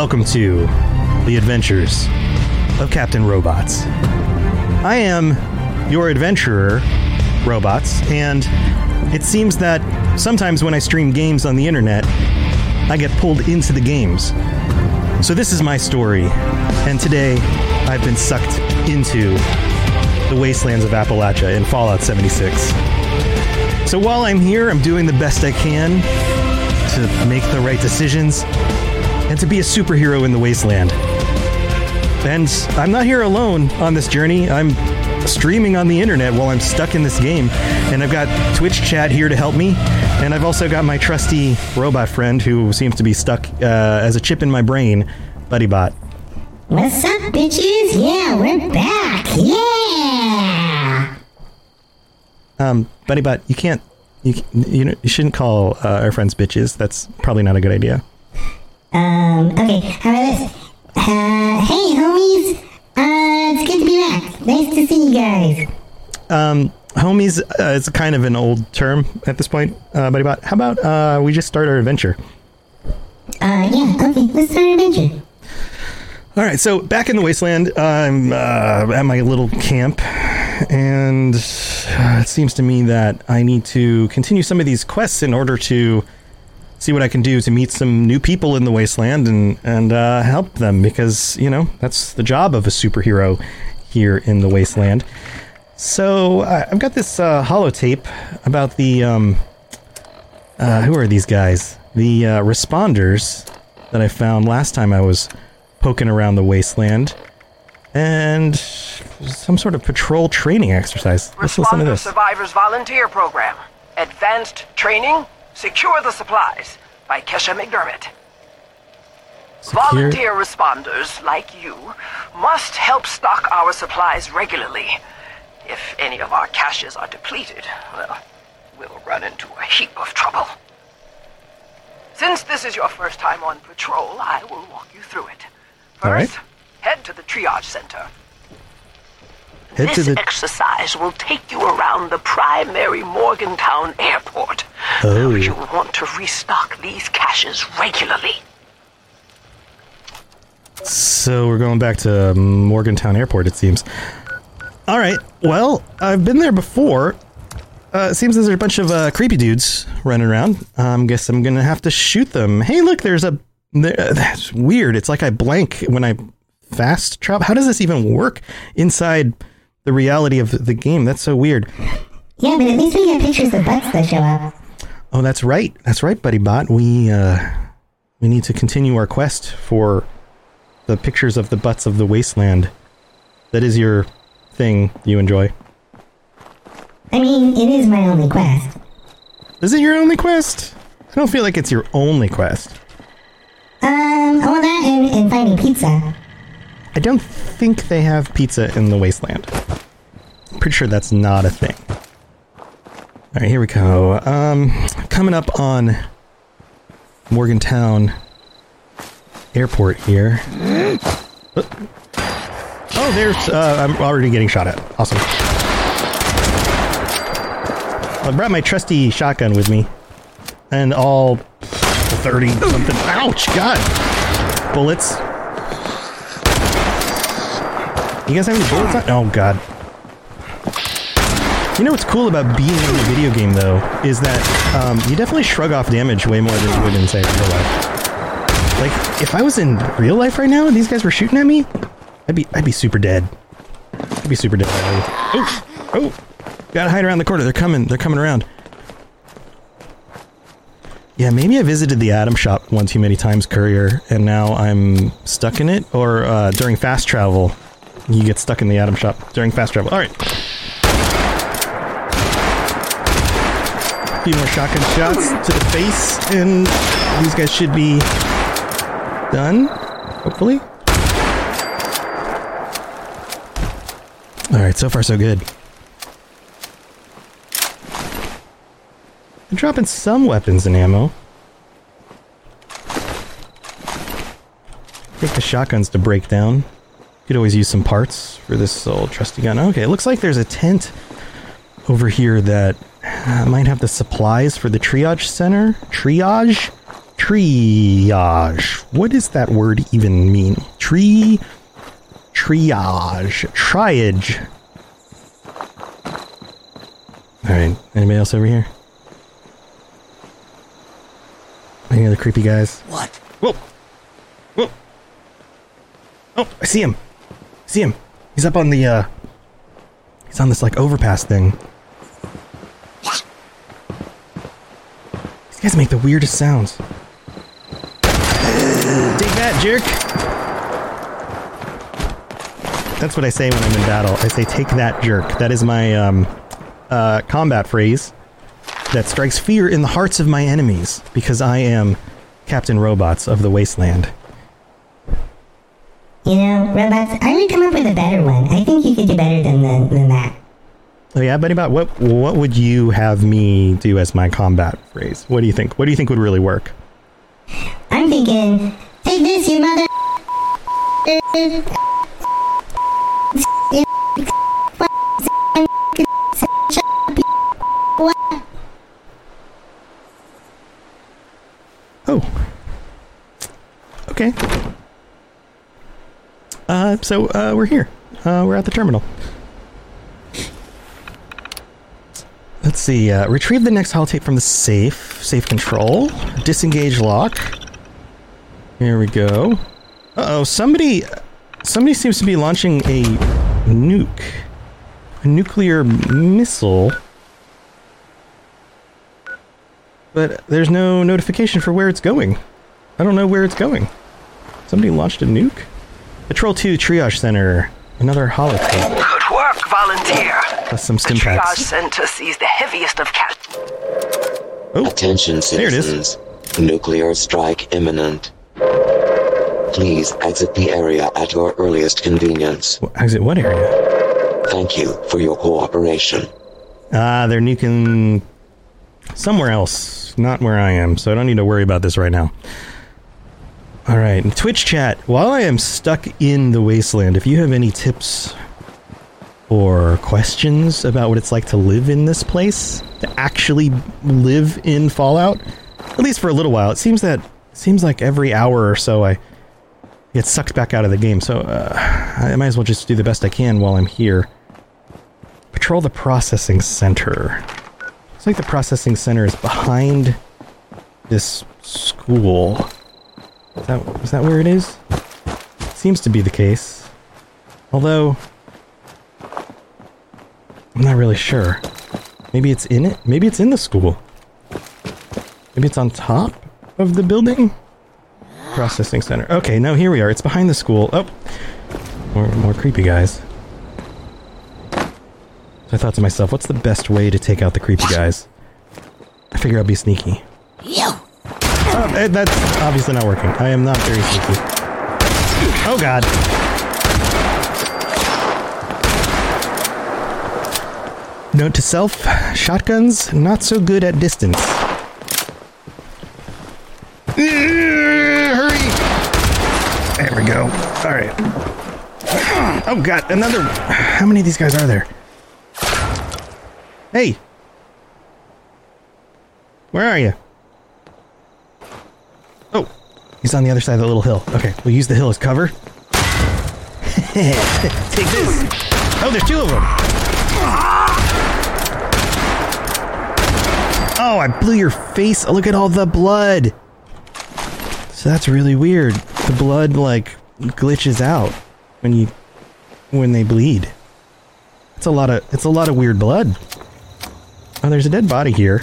welcome to the adventures of Captain Robots. I am your adventurer, Robots, and it seems that sometimes when I stream games on the internet, I get pulled into the games. So this is my story, and today I've been sucked into the wastelands of Appalachia in Fallout 76. So while I'm here, I'm doing the best I can to make the right decisions to be a superhero in the wasteland. And I'm not here alone on this journey. I'm streaming on the internet while I'm stuck in this game. And I've got Twitch chat here to help me. And I've also got my trusty robot friend who seems to be stuck uh, as a chip in my brain, BuddyBot. What's up, bitches? Yeah, we're back. Yeah. Um, BuddyBot, you can't. You, you, know, you shouldn't call uh, our friends bitches. That's probably not a good idea. Um. Okay. How about this? Uh. Hey, homies. Uh. It's good to be back. Nice to see you guys. Um, homies, uh, it's kind of an old term at this point, uh, BuddyBot. How about uh, we just start our adventure? Uh. Yeah. Okay. Let's start an adventure. All right, so back in the wasteland, I'm uh, at my little camp, and uh, it seems to me that I need to continue some of these quests in order to see what I can do to meet some new people in the wasteland and and uh, help them because you know that's the job of a superhero here in the wasteland. So I I've got this uh, holotape about the um, uh, who are these guys? The uh, responders that I found last time I was poking around the wasteland, and some sort of patrol training exercise. Let's listen to this. Survivors Volunteer Program. Advanced Training. Secure the Supplies by Kesha McDermott. Secure- Volunteer responders, like you, must help stock our supplies regularly. If any of our caches are depleted, well, we'll run into a heap of trouble. Since this is your first time on patrol, I will walk you through it. All right. First, head to the triage center. Head to This the exercise will take you around the primary Morgantown airport. Oh. You'll want to restock these caches regularly. So we're going back to Morgantown Airport, it seems. All right. Well, I've been there before. Uh, it seems there's a bunch of uh, creepy dudes running around. Um, guess I'm gonna have to shoot them. Hey, look, there's a. There, that's weird. It's like I blank when I fast travel. How does this even work inside the reality of the game? That's so weird. Yeah, but at least we get pictures of butts that show up. Oh, that's right. That's right, Buddy Bot. We uh, we need to continue our quest for the pictures of the butts of the wasteland. That is your thing you enjoy. I mean, it is my only quest. Is it your only quest? I don't feel like it's your only quest. Um. All that and, and finding pizza. I don't think they have pizza in the wasteland. I'm Pretty sure that's not a thing. All right, here we go. Um, coming up on Morgantown Airport here. Oh, there's. Uh, I'm already getting shot at. Awesome. I brought my trusty shotgun with me, and all thirty something. Ouch! God, bullets. You guys have any bullets on? Oh god. You know what's cool about being in a video game though is that um, you definitely shrug off damage way more than you would in say real life. Like if I was in real life right now and these guys were shooting at me, I'd be I'd be super dead. I'd be super dead. Oh, oh, gotta hide around the corner. They're coming. They're coming around. Yeah, maybe I visited the Atom Shop one too many times, Courier, and now I'm stuck in it. Or uh, during fast travel, you get stuck in the Atom Shop during fast travel. All right. Few more shotgun shots to the face, and these guys should be done. Hopefully. All right, so far so good. I'm dropping some weapons and ammo. Take the shotguns to break down. Could always use some parts for this old trusty gun. Okay, it looks like there's a tent over here that uh, might have the supplies for the triage center. Triage? triage. What does that word even mean? Tree. Triage. Triage. Alright, anybody else over here? Any other creepy guys? What? Whoa! Whoa! Oh, I see him! see him! He's up on the, uh. He's on this, like, overpass thing. These guys make the weirdest sounds. Take that, jerk! That's what I say when I'm in battle. I say, take that, jerk. That is my, um, uh, combat phrase that strikes fear in the hearts of my enemies because I am Captain Robots of the Wasteland. You know, robots, I would come up with a better one. I think you could do better than, than, than that. Oh yeah, buddy, about what what would you have me do as my combat phrase? What do you think? What do you think would really work? I'm thinking, take this, you mother. Oh. Okay. Uh, so uh, we're here. Uh, we're at the terminal. Let's see. Uh, retrieve the next holotape from the safe. Safe control. Disengage lock. Here we go. Uh oh. Somebody. Somebody seems to be launching a nuke. A nuclear missile. But there's no notification for where it's going. I don't know where it's going. Somebody launched a nuke? Patrol 2 Triage Center. Another holotape. Good volunteer. Plus some The stim triage packs. center sees the heaviest of cat. Oh, Attention There it is. citizens. Nuclear strike imminent. Please exit the area at your earliest convenience. wh- exit what area? Thank you for your cooperation. Ah, they're nuking somewhere else. Not where I am, so I don't need to worry about this right now. Alright, Twitch chat. While I am stuck in the wasteland, if you have any tips or questions about what it's like to live in this place, to actually live in Fallout, at least for a little while, it seems that seems like every hour or so I get sucked back out of the game. So uh, I might as well just do the best I can while I'm here. Patrol the processing center. Looks like the processing center is behind this school. Is that, is that where it is? Seems to be the case. Although, I'm not really sure. Maybe it's in it? Maybe it's in the school. Maybe it's on top of the building? Processing center. Okay, no, here we are. It's behind the school. Oh, more, more creepy guys. So I thought to myself, what's the best way to take out the creepy guys? I figure I'll be sneaky. You! Oh, that's obviously not working. I am not very sneaky. Oh god. Note to self, shotguns not so good at distance. Hurry! There we go. Alright. Oh god, another how many of these guys are there? Hey! Where are you? Oh, he's on the other side of the little hill. Okay, we'll use the hill as cover. Take this. Oh, there's two of them. Oh, I blew your face. Look at all the blood. So that's really weird. The blood like glitches out when you when they bleed. It's a lot of it's a lot of weird blood. Oh, there's a dead body here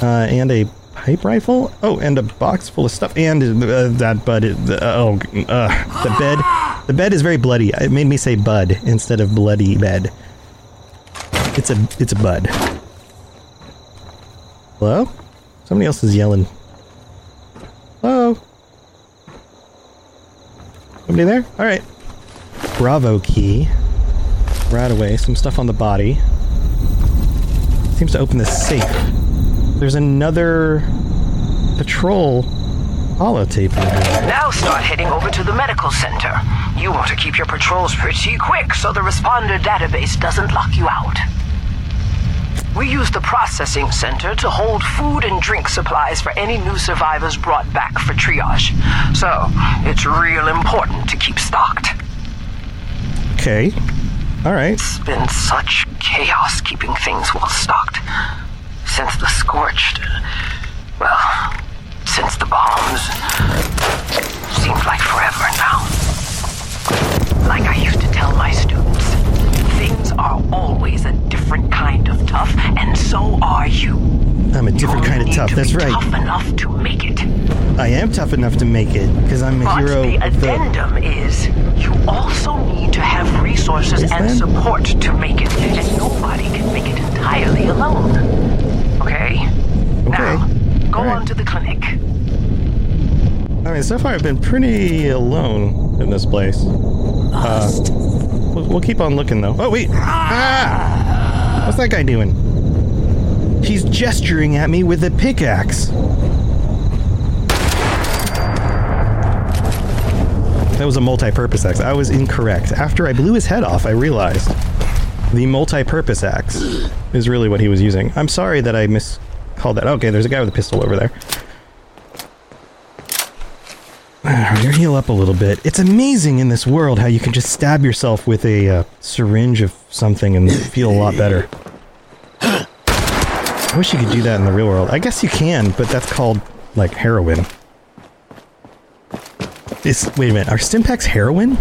uh, and a pipe rifle. Oh, and a box full of stuff, and uh, that bud. Is, uh, oh, uh, the bed. The bed is very bloody. It made me say bud instead of bloody bed. It's a it's a bud. Hello? Somebody else is yelling. Hello? Somebody there? All right. Bravo key. Right away. Some stuff on the body. Seems to open the safe. There's another patrol holotape in here. Now start heading over to the medical center. You want to keep your patrols pretty quick so the responder database doesn't lock you out. We use the processing center to hold food and drink supplies for any new survivors brought back for triage. So, it's real important to keep stocked. Okay. All right. It's been such chaos keeping things well stocked. Since the scorched. Well, since the bombs. Seems like forever now. Like I used to tell my students, are always a different kind of tough, and so are you. I'm a different kind of tough. to That's right. Tough enough to make it. I am tough enough to make it because I'm a But hero the of the. addendum is you also need to have resources and support to make it, and nobody can make it entirely alone. Okay? Okay. Now, go right. on to the clinic. I mean, so far I've been pretty alone in this place. Uh, we'll, we'll keep on looking though. Oh wait! Ah! What's that guy doing? He's gesturing at me with a pickaxe. That was a multi-purpose axe. I was incorrect. After I blew his head off, I realized the multi-purpose axe is really what he was using. I'm sorry that I miscalled that. Okay, there's a guy with a pistol over there. Alright, heal up a little bit. It's amazing in this world how you can just stab yourself with a uh, syringe of something and feel a lot better. I wish you could do that in the real world. I guess you can, but that's called, like, heroin. Is, wait a minute, are Stimpaks heroin?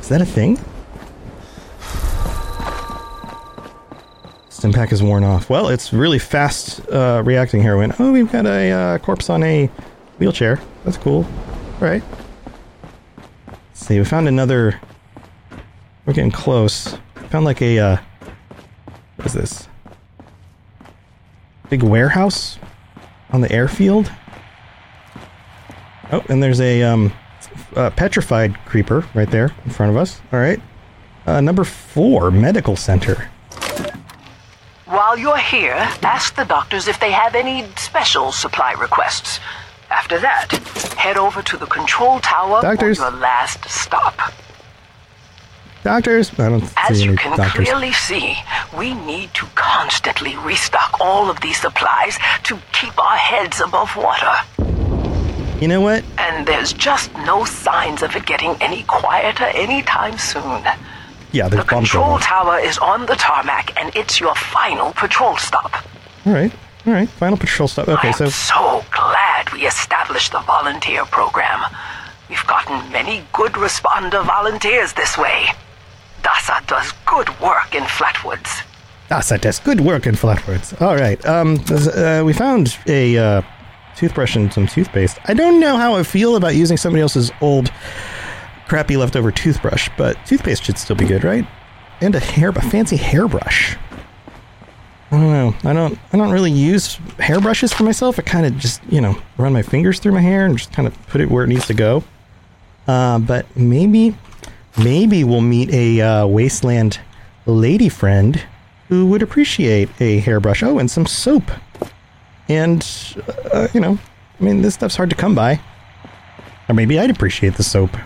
Is that a thing? Stimpak is worn off. Well, it's really fast uh, reacting heroin. Oh, we've got a uh, corpse on a wheelchair. That's cool. All right. Let's see, we found another. We're getting close. Found like a. Uh, what is this? Big warehouse on the airfield. Oh, and there's a um, uh, petrified creeper right there in front of us. All right. Uh, number four, medical center. While you're here, ask the doctors if they have any special supply requests. After that, head over to the control tower Doctors. for your last stop. Doctors. I don't As see you any can doctors. clearly see, we need to constantly restock all of these supplies to keep our heads above water. You know what? And there's just no signs of it getting any quieter anytime soon. Yeah, The there's bombs control tower is on the tarmac, and it's your final patrol stop. All right. All right. Final patrol stop. Okay, so I'm so so glad we established the volunteer program. We've gotten many good responder volunteers this way. DASA does good work in Flatwoods. Ah, does good work in Flatwoods. All right. Um, uh, we found a uh, toothbrush and some toothpaste. I don't know how I feel about using somebody else's old, crappy leftover toothbrush, but toothpaste should still be good, right? And a hair, a fancy hairbrush. I don't know. I don't. I don't really use hairbrushes for myself. I kind of just, you know, run my fingers through my hair and just kind of put it where it needs to go. Uh, but maybe, maybe we'll meet a uh, wasteland lady friend who would appreciate a hairbrush. Oh, and some soap. And, uh, you know, I mean, this stuff's hard to come by. Or maybe I'd appreciate the soap.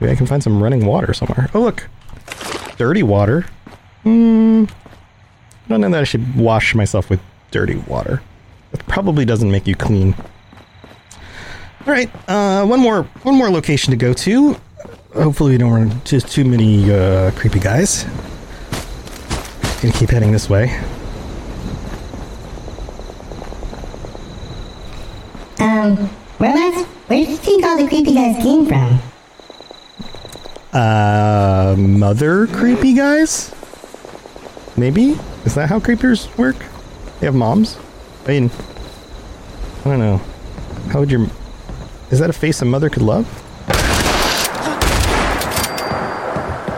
Maybe I can find some running water somewhere. Oh, look. Dirty water. Hmm. I don't know that I should wash myself with dirty water. That probably doesn't make you clean. All right, uh, one more, one more location to go to. Hopefully, we don't run into too many uh, creepy guys. Gonna keep heading this way. Um, robots? Where do you think all the creepy guys came from? Uh, mother creepy guys? Maybe? Is that how creepers work? They have moms? I mean, I don't know. How would your. Is that a face a mother could love?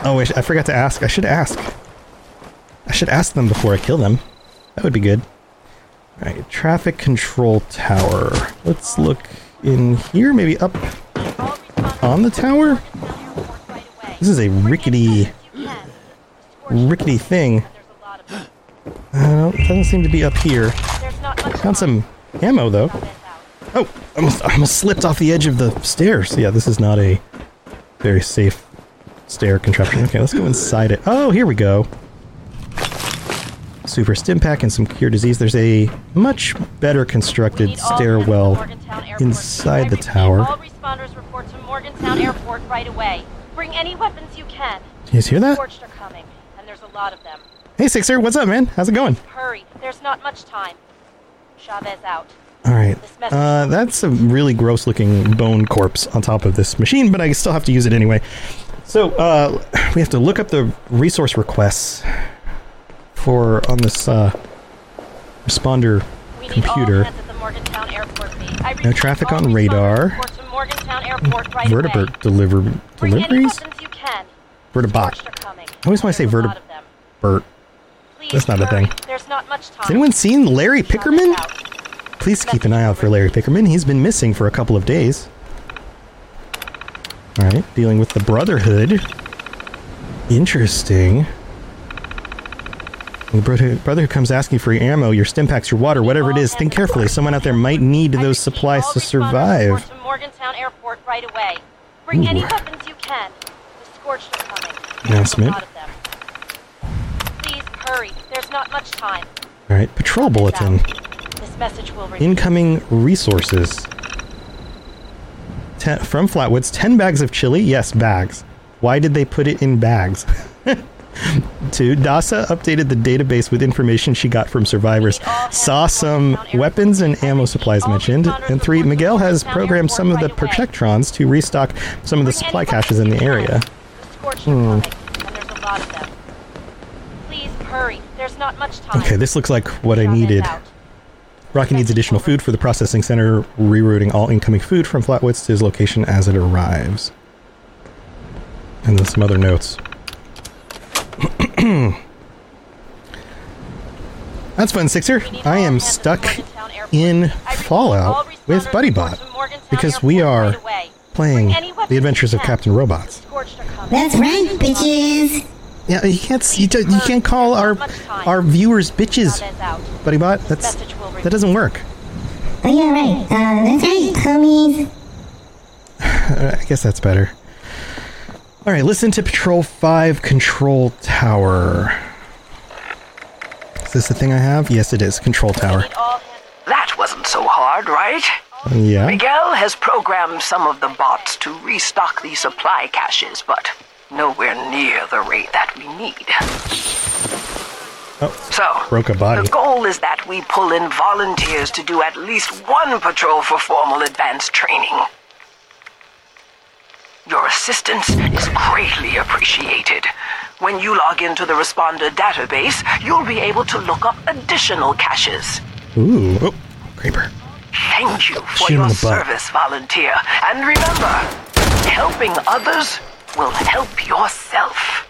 Oh, sh- I forgot to ask. I should ask. I should ask them before I kill them. That would be good. Alright, traffic control tower. Let's look in here, maybe up on the tower? This is a rickety, rickety thing. Uh, I don't, it doesn't seem to be up here. Found some ammo though. Oh, I almost, I almost slipped off the edge of the stairs. Yeah, this is not a very safe stair contraption. Okay, let's go inside it. Oh, here we go. super stim pack and some cure disease. There's a much better constructed stairwell inside the tower. All responders report to Morgantown Airport right away. Bring any weapons you can. You guys hear that? Scorched are coming, and there's a lot of them. Hey, Sixer, what's up, man? How's it going? Hurry, there's not much time. Chavez out. All right. Uh, that's a really gross looking bone corpse on top of this machine, but I still have to use it anyway. So, uh, we have to look up the resource requests for on this uh, responder We need computer. hands the Morgantown Airport. I No traffic on radar. to right away. Vertibird deliver deliveries? Vertibot. Scorched are coming, I always wanna say there's Please That's not a thing. There's not much time. Has anyone seen Larry Pickerman? Please keep an eye out for Larry Pickerman. He's been missing for a couple of days. Alright, dealing with the Brotherhood. Interesting. The Brotherhood, comes asking for your ammo, your stim packs, your water, whatever it is. Think carefully. Someone out there might need those supplies to survive. to Morgantown Airport right away. Bring any weapons you can. The scorched are coming. Announcement. There's a lot of them. Please hurry. There's not much time. Alright, patrol bulletin. This message will reach. Incoming resources. Ten, from Flatwoods, 10 bags of chili. Yes, bags. Why did they put it in bags? Two, Dasa updated the database with information she got from survivors. Saw some weapons and ammo supplies mentioned. And three, Miguel has programmed some of the Protectrons to restock some of the supply caches in the area. The hurry. There's not much time. Okay, this looks like what I needed. out. Rocky needs additional food for the processing center, rerouting all incoming food from Flatwoods to his location as it arrives. And then some other notes. That's fun, Sixer. I am stuck in I repeat, all Fallout with responders BuddyBot report to Morgantown because we are playing Bring any weapons the adventures of. Captain Robots. The scorched are coming. That's right, bitches. Yeah, you can't you, do- you can't call our our viewers bitches, buddy bot. That's message will reach. that doesn't work. Oh yeah, right. Uh, that's right, homies. I guess that's better. All right, listen to Patrol 5 Control Tower. Is this the thing I have? Yes, it is. Control Tower. need all hands That wasn't so hard, right? Yeah. Miguel has programmed some of the bots to restock the supply caches, but nowhere near the rate that we need. Oh, So, broke a body. the goal is that we pull in volunteers to do at least one patrol for formal advanced training. Your assistance is greatly appreciated. When you log into the responder database, you'll be able to look up additional caches. Ooh. Oh, creeper. Thank you for Shoot your in the butt. service, volunteer. And remember, helping others will help yourself.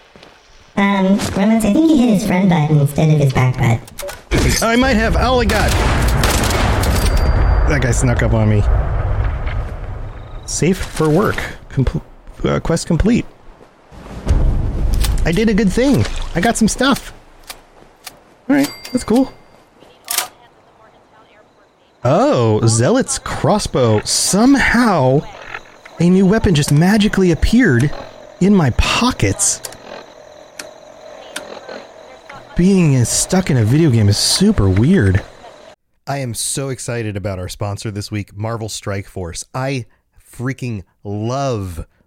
Um, Robots, I think he hit his front button instead of his back butt. I might have. Oh my god. That guy snuck up on me. Safe for work. Compl- uh, quest complete. I did a good thing. I got some stuff. Alright, that's cool. Oh, Zealot's crossbow. Somehow, a new weapon just magically appeared in my pockets. Being stuck in a video game is super weird. I am so excited about our sponsor this week, Marvel Strike Force. I freaking love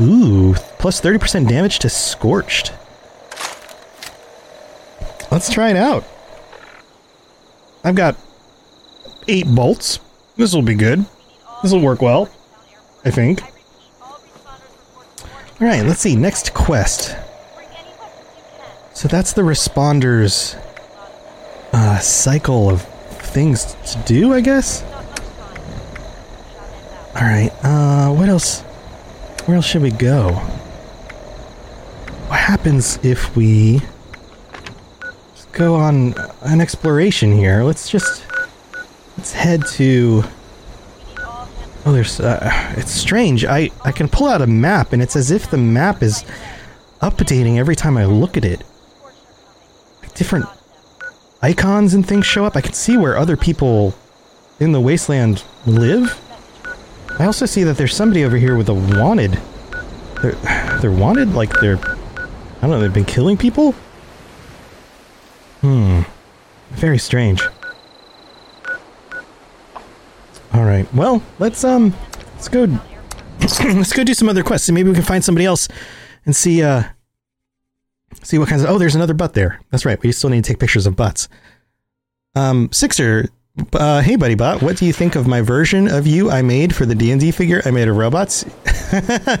Ooh, plus 30% damage to Scorched. Let's try it out. I've got eight bolts. This will be good. This will work well, I think. All right, let's see. Next quest. So that's the responders' uh, cycle of things to do, I guess. All right. Uh, what else? Where else should we go? What happens if we go on an exploration here? Let's just let's head to. Oh, there's. Uh, it's strange. I I can pull out a map, and it's as if the map is updating every time I look at it. Different icons and things show up. I can see where other people in the wasteland live. I also see that there's somebody over here with a wanted. They're, they're wanted? Like they're. I don't know, they've been killing people? Hmm. Very strange. Alright, well, let's, um. Let's go. let's go do some other quests. And maybe we can find somebody else and see, uh. See what kinds of. Oh, there's another butt there. That's right, we still need to take pictures of butts. Um, Sixer, uh, hey, buddy bot, what do you think of my version of you I made for the D&D figure I made of robots? uh,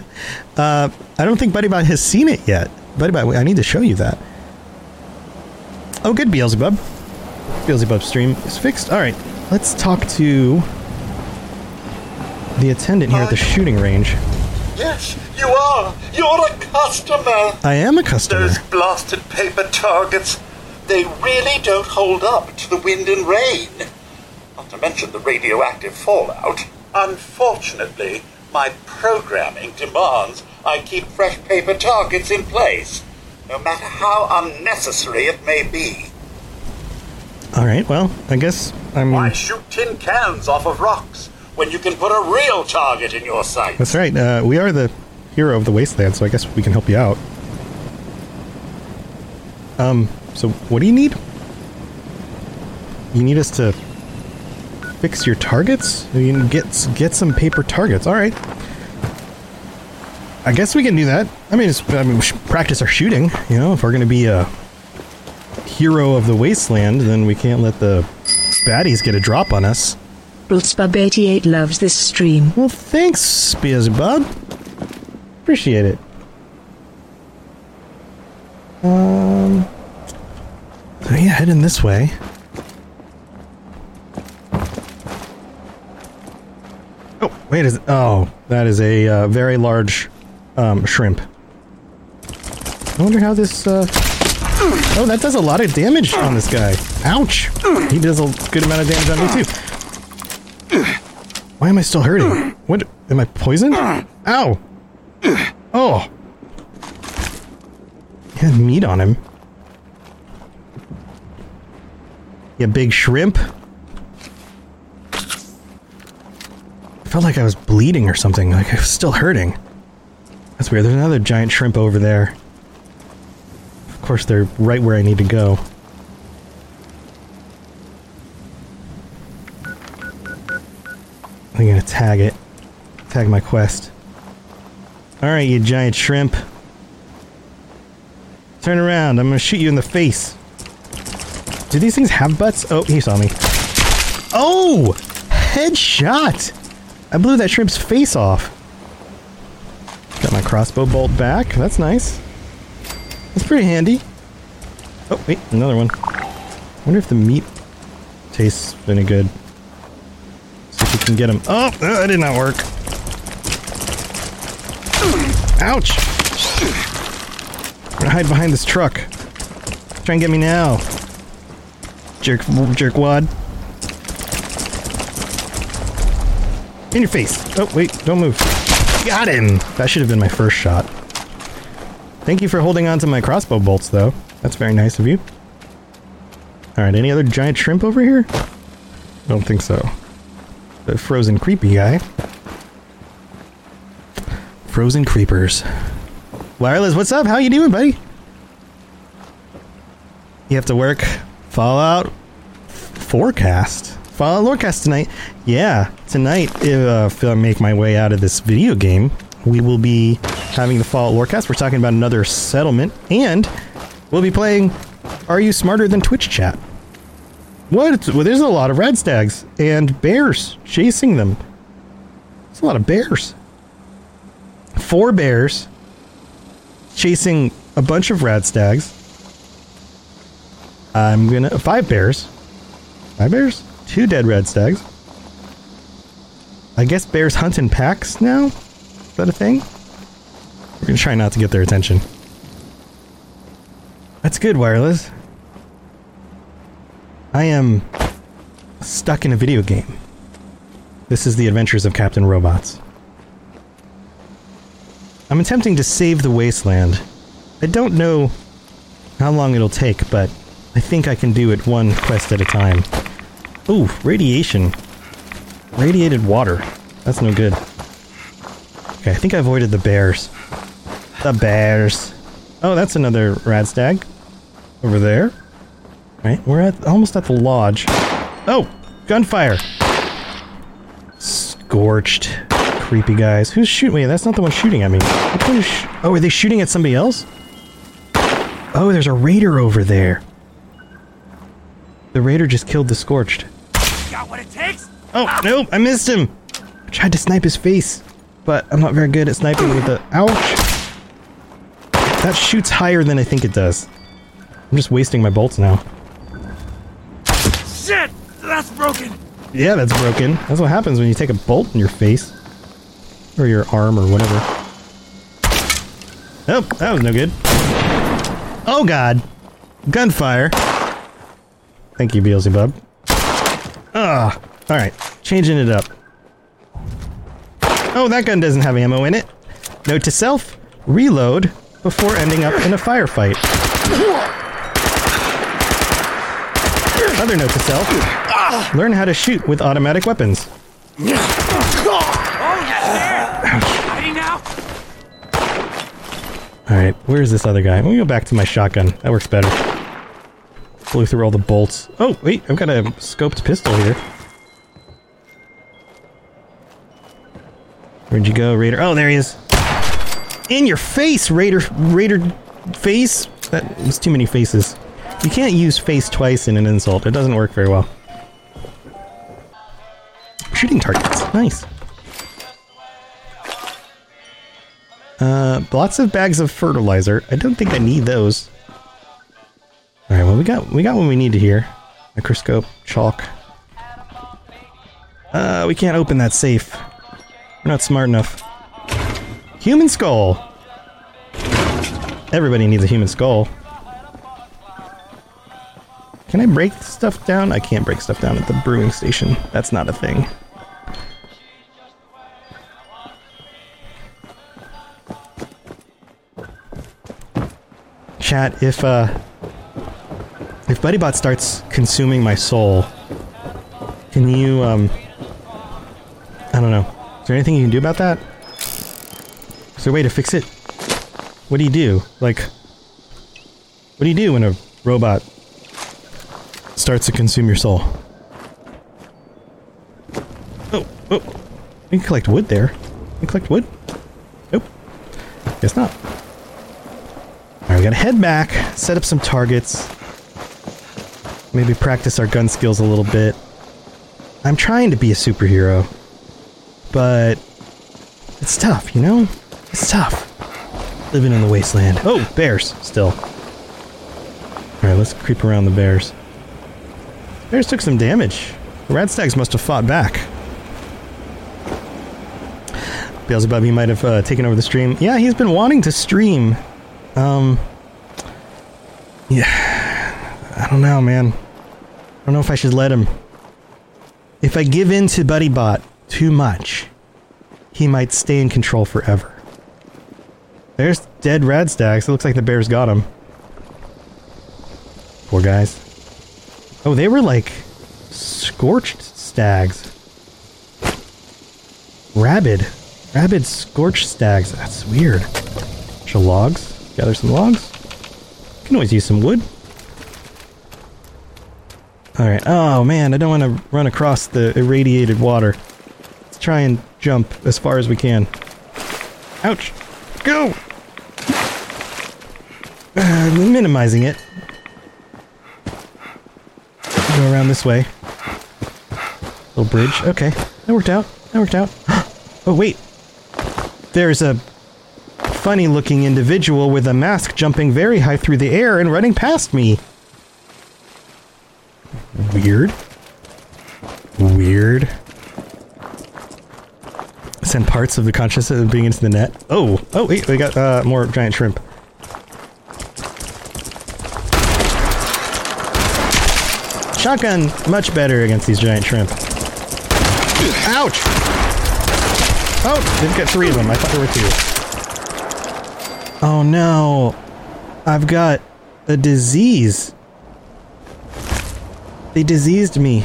I don't think Buddy Bot has seen it yet. Buddy Bot, I need to show you that. Oh, good, Beelzebub. Beelzebub stream is fixed. All right, let's talk to the attendant here at the shooting range. Yes, you are. You're a customer. I am a customer. Those blasted paper targets, they really don't hold up to the wind and rain. Not to mention the radioactive fallout. Unfortunately, my programming demands I keep fresh paper targets in place, no matter how unnecessary it may be. All right, well, I guess I'm. Why shoot tin cans off of rocks when you can put a real target in your sight? That's right. Uh, we are the hero of the wasteland, so I guess we can help you out. Um, so what do you need? You need us to fix your targets? You can get get some paper targets. All right. I guess we can do that. I mean, it's, I mean, we should practice our shooting. You know, if we're going to be a hero of the wasteland, then we can't let the baddies get a drop on us. Bltzbub88 loves this stream. Well, thanks, Beelzebub. Appreciate it. Um. So yeah, heading this way. Wait, is oh, that is a uh, very large um, shrimp. I wonder how this. Uh... Oh, that does a lot of damage on this guy. Ouch! He does a good amount of damage on me too. Why am I still hurting? What? Am I poisoned? Ow! Oh! He had meat on him. You big shrimp. Felt like I was bleeding or something, like I was still hurting. That's weird. There's another giant shrimp over there. Of course, they're right where I need to go. I'm gonna tag it. Tag my quest. Alright, you giant shrimp. Turn around. I'm gonna shoot you in the face. Do these things have butts? Oh, he saw me. Oh! Headshot! I blew that shrimp's face off. Got my crossbow bolt back. That's nice. That's pretty handy. Oh, wait, another one. wonder if the meat tastes any good. See if we can get him. Oh, uh, that did not work. Ouch! I'm gonna hide behind this truck. Try and get me now. Jerk, jerkwad. In your face. Oh, wait, don't move. Got him! That should have been my first shot. Thank you for holding on to my crossbow bolts, though. That's very nice of you. Alright, any other giant shrimp over here? I don't think so. The frozen creepy guy. Frozen creepers. Wireless, what's up? How you doing, buddy? You have to work Fallout Lorecast. Fallout Lorecast tonight. Yeah, tonight if, uh, I make my way out of this video game, we will be having the Fallout Lorecast. We're talking about another settlement, and we'll be playing Are You Smarter Than Twitch Chat? What? Well, there's a lot of red stags and bears chasing them. There's a lot of bears. Four bears chasing a bunch of red stags. I'm gonna five bears. Five bears? Two dead red stags. I guess bears hunt in packs now? Is that a thing? We're gonna try not to get their attention. That's good, wireless. I am stuck in a video game. This is the adventures of Captain Robots. I'm attempting to save the wasteland. I don't know how long it'll take, but I think I can do it one quest at a time. Ooh, radiation. Radiated water. That's no good. Okay, I think I avoided the bears. The bears. Oh, that's another rad stag. Over there. Right, we're at almost at the lodge. Oh, gunfire. Scorched. Creepy guys. Who's shooting? Wait, that's not the one shooting at me. Oh, are they shooting at somebody else? Oh, there's a raider over there. The raider just killed the scorched. Got what it takes? Oh, ah! no, I missed him. I tried to snipe his face, but I'm not very good at sniping with the. Ouch! That shoots higher than I think it does. I'm just wasting my bolts now. Shit! That's broken! Yeah, that's broken. That's what happens when you take a bolt in your face. Or your arm or whatever. Oh, that was no good. Oh god. Gunfire. Thank you, Beelzebub. Ah, alright. Changing it up. Oh, that gun doesn't have ammo in it. Note to self, reload before ending up in a firefight. Other note to self, learn how to shoot with automatic weapons. Alright, where's this other guy? Let me go back to my shotgun. That works better. Blew through all the bolts. Oh, wait, I've got a scoped pistol here. Where'd you go, Raider? Oh, there he is. In your face, Raider. Raider face? That was too many faces. You can't use face twice in an insult. It doesn't work very well. Shooting targets. Nice. Uh, lots of bags of fertilizer. I don't think I need those. All right, well we got we got what we need to here. Microscope, chalk. Uh, we can't open that safe. We're not smart enough. Human skull. Everybody needs a human skull. Can I break stuff down? I can't break stuff down at the brewing station. That's not a thing. Chat, if uh if BuddyBot starts consuming my soul, can you um I don't know. Is there anything you can do about that? Is there a way to fix it? What do you do? Like what do you do when a robot starts to consume your soul? Oh, oh. You can collect wood there. You can collect wood? Nope. Guess not. Alright, we gotta head back, set up some targets. Maybe practice our gun skills a little bit. I'm trying to be a superhero. But it's tough, you know? It's tough. Living in the wasteland. Oh, bears, still. Alright, let's creep around the bears. Bears took some damage. The Radstags must have fought back. Beelzebub, he might have uh, taken over the stream. Yeah, he's been wanting to stream. Um, yeah, I don't know, man. I don't know if I should let him. If I give in to BuddyBot too much, he might stay in control forever. There's dead Radstags. It looks like the bears got him. Poor guys. Oh, they were like scorched stags. Rabid. Rabid scorched stags. That's weird. Bunch of logs. Gather some logs. Can always use some wood. Alright. Oh man, I don't want to run across the irradiated water. Let's try and jump as far as we can. Ouch! Go! Uh, minimizing it. Go around this way. Little bridge. Okay, that worked out. That worked out. Oh, wait. There's a funny looking individual with a mask jumping very high through the air and running past me. Weird. Weird. Send parts of the consciousness of being into the net. Oh, oh wait, we got uh, more giant shrimp. Shotgun, much better against these giant shrimp. Ouch! Oh, they've got three of them. I thought there were two. Oh no. I've got a disease. They diseased me.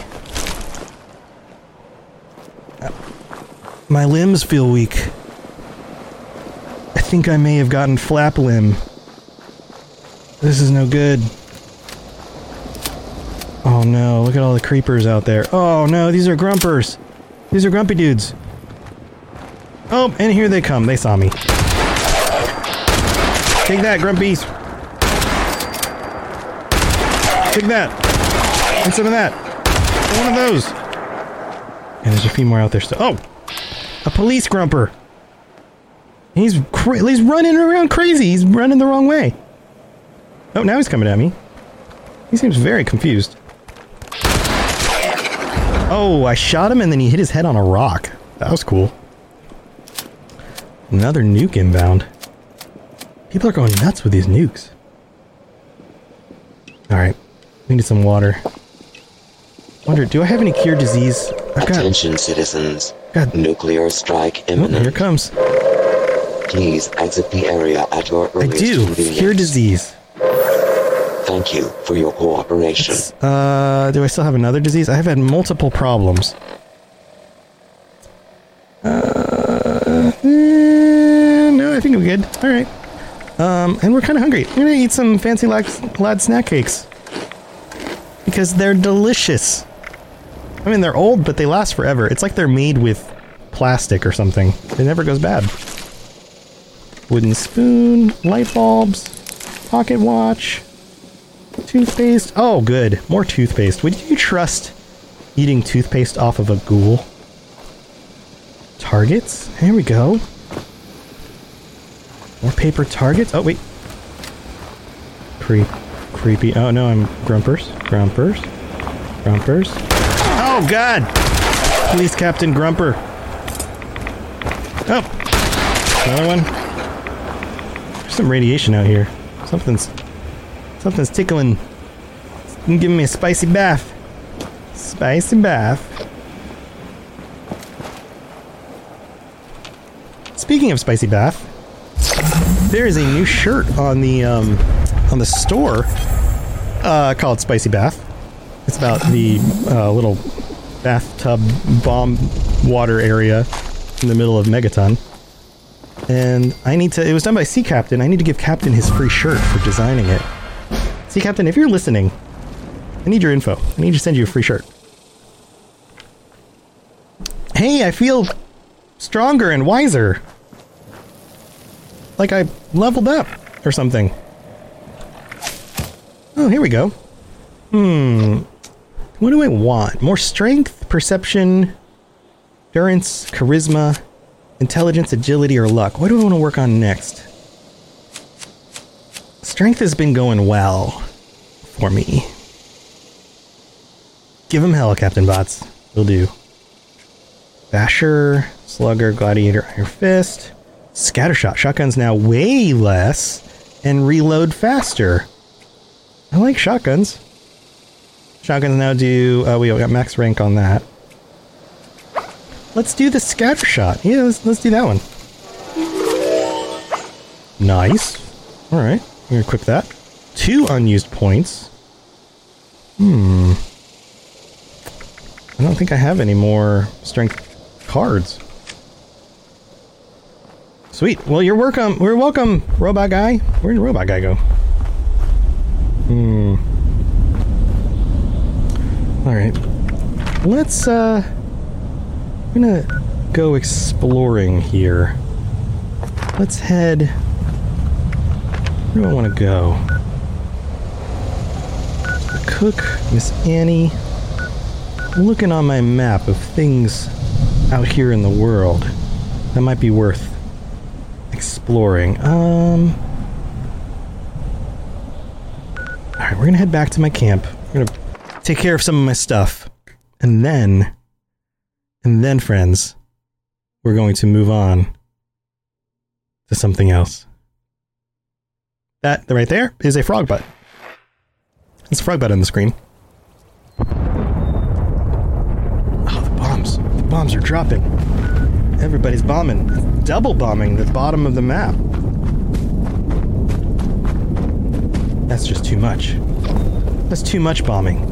My limbs feel weak. I think I may have gotten flap limb. This is no good. Oh no, look at all the creepers out there. Oh no, these are grumpers. These are grumpy dudes. Oh, and here they come. They saw me. Take that, grumpies. Take that. And some of that. One of those. And there's a few more out there still. Oh! A police grumper. He's cra- he's running around crazy. He's running the wrong way. Oh, now he's coming at me. He seems very confused. Oh, I shot him and then he hit his head on a rock. That was cool. Another nuke inbound. People are going nuts with these nukes. Alright. We need some water. Wonder, do I have any cure disease? I've got. Attention, citizens. God. Nuclear strike Oh, imminent. here it comes. Please exit the area at your I do. Cure disease. Thank you for your cooperation. Uh, do I still have another disease? I have had multiple problems. Uh, eh, no, I think I'm good. All right. Um, and we're kind of hungry. We're gonna eat some fancy lad, lad snack cakes because they're delicious. I mean, they're old, but they last forever. It's like they're made with plastic or something. It never goes bad. Wooden spoon, light bulbs, pocket watch. Toothpaste. Oh, good. More toothpaste. Would you trust eating toothpaste off of a ghoul? Targets. Here we go. More paper targets. Oh, wait. Creep. Creepy. Oh, no, I'm grumpers. Grumpers. Grumpers. Oh, God! Police Captain Grumper. Oh. Another one. There's some radiation out here. Something's Something's tickling. Giving me a spicy bath. Spicy bath. Speaking of spicy bath, there is a new shirt on the um, on the store uh, called Spicy Bath. It's about the uh, little bathtub bomb water area in the middle of Megaton. And I need to. It was done by Sea Captain. I need to give Captain his free shirt for designing it. See, Captain, if you're listening, I need your info. I need to send you a free shirt. Hey, I feel stronger and wiser. Like I leveled up or something. Oh, here we go. Hmm. What do I want? More strength, perception, endurance, charisma, intelligence, agility, or luck? What do I want to work on next? Strength has been going well for me. Give him hell, Captain Bots. Will do. Basher, Slugger, Gladiator, Iron Fist. Scattershot. Shotgun's now way less and reload faster. I like shotguns. Shotguns now do. Uh, we got max rank on that. Let's do the scatter shot. Yeah, let's, let's do that one. Nice. All right. I'm gonna equip that. Two unused points. Hmm. I don't think I have any more strength cards. Sweet. Well, you're welcome. We're welcome, robot guy. Where did robot guy go? Hmm. All right. Let's uh. I'm gonna go exploring here. Let's head. Where do I want to go? The cook, Miss Annie. looking on my map of things out here in the world that might be worth exploring. Um. Alright, we're gonna head back to my camp. We're gonna take care of some of my stuff. And then. And then, friends, we're going to move on to something else. That right there is a frog butt. It's a frog butt on the screen. Oh, the bombs. The bombs are dropping. Everybody's bombing. Double bombing the bottom of the map. That's just too much. That's too much bombing.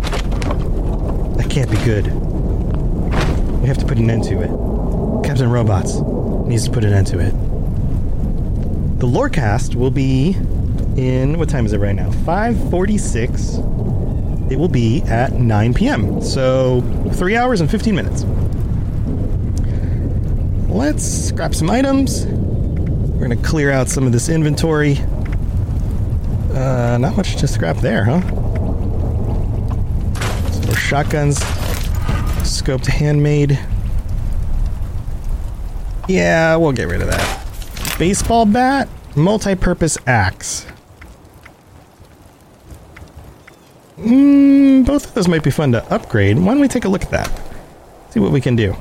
That can't be good. We have to put an end to it. Captain Robots needs to put an end to it. The Lorecast will be in what time is it right now? 546. It will be at 9 p.m. So 3 hours and 15 minutes. Let's scrap some items. We're going to clear out some of this inventory. Uh, not much to scrap there, huh? More shotguns. Scoped handmade. Yeah, we'll get rid of that. Baseball bat, multi-purpose axe. Mm, both of those might be fun to upgrade. Why don't we take a look at that? See what we can do.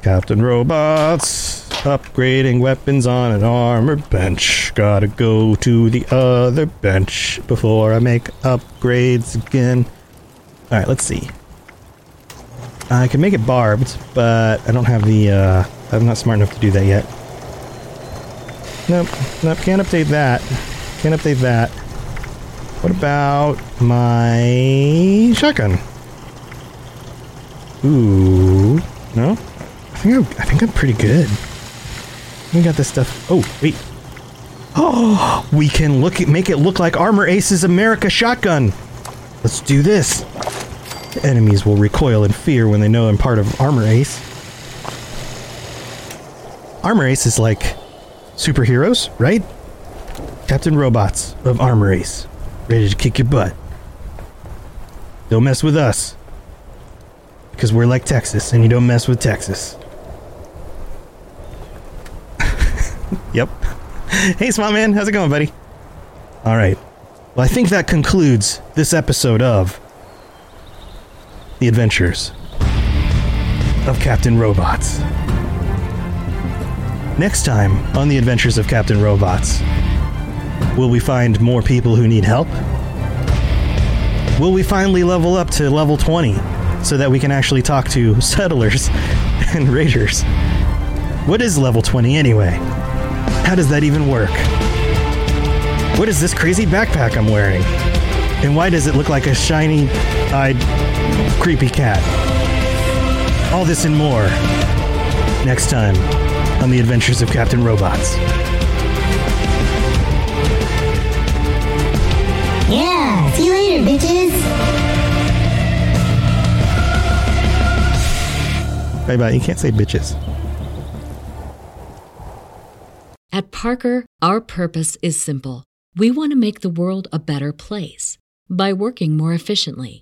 Captain Robots, upgrading weapons on an armor bench. Gotta go to the other bench before I make upgrades again. Alright, let's see. I can make it barbed, but I don't have the, uh, I'm not smart enough to do that yet. Nope, nope, can't update that. Can't update that. What about my shotgun? Ooh, no? I think I'm, I think I'm pretty good. We got this stuff. Oh, wait. Oh, we can look make it look like Armor Ace's America shotgun. Let's do this. Enemies will recoil in fear when they know I'm part of Armor Ace. Armor Ace is like superheroes, right? Captain Robots of Armor Ace, ready to kick your butt. Don't mess with us. Because we're like Texas, and you don't mess with Texas. yep. Hey, Smart Man, how's it going, buddy? All right. Well, I think that concludes this episode of The Adventures of Captain Robots. Next time on The Adventures of Captain Robots, will we find more people who need help? Will we finally level up to level 20 so that we can actually talk to settlers and raiders? What is level 20 anyway? How does that even work? What is this crazy backpack I'm wearing? And why does it look like a shiny eyed creepy cat? All this and more next time on The Adventures of Captain Robots. Yeah, see you later, bitches. Bye bye. You can't say bitches. At Parker, our purpose is simple. We want to make the world a better place by working more efficiently,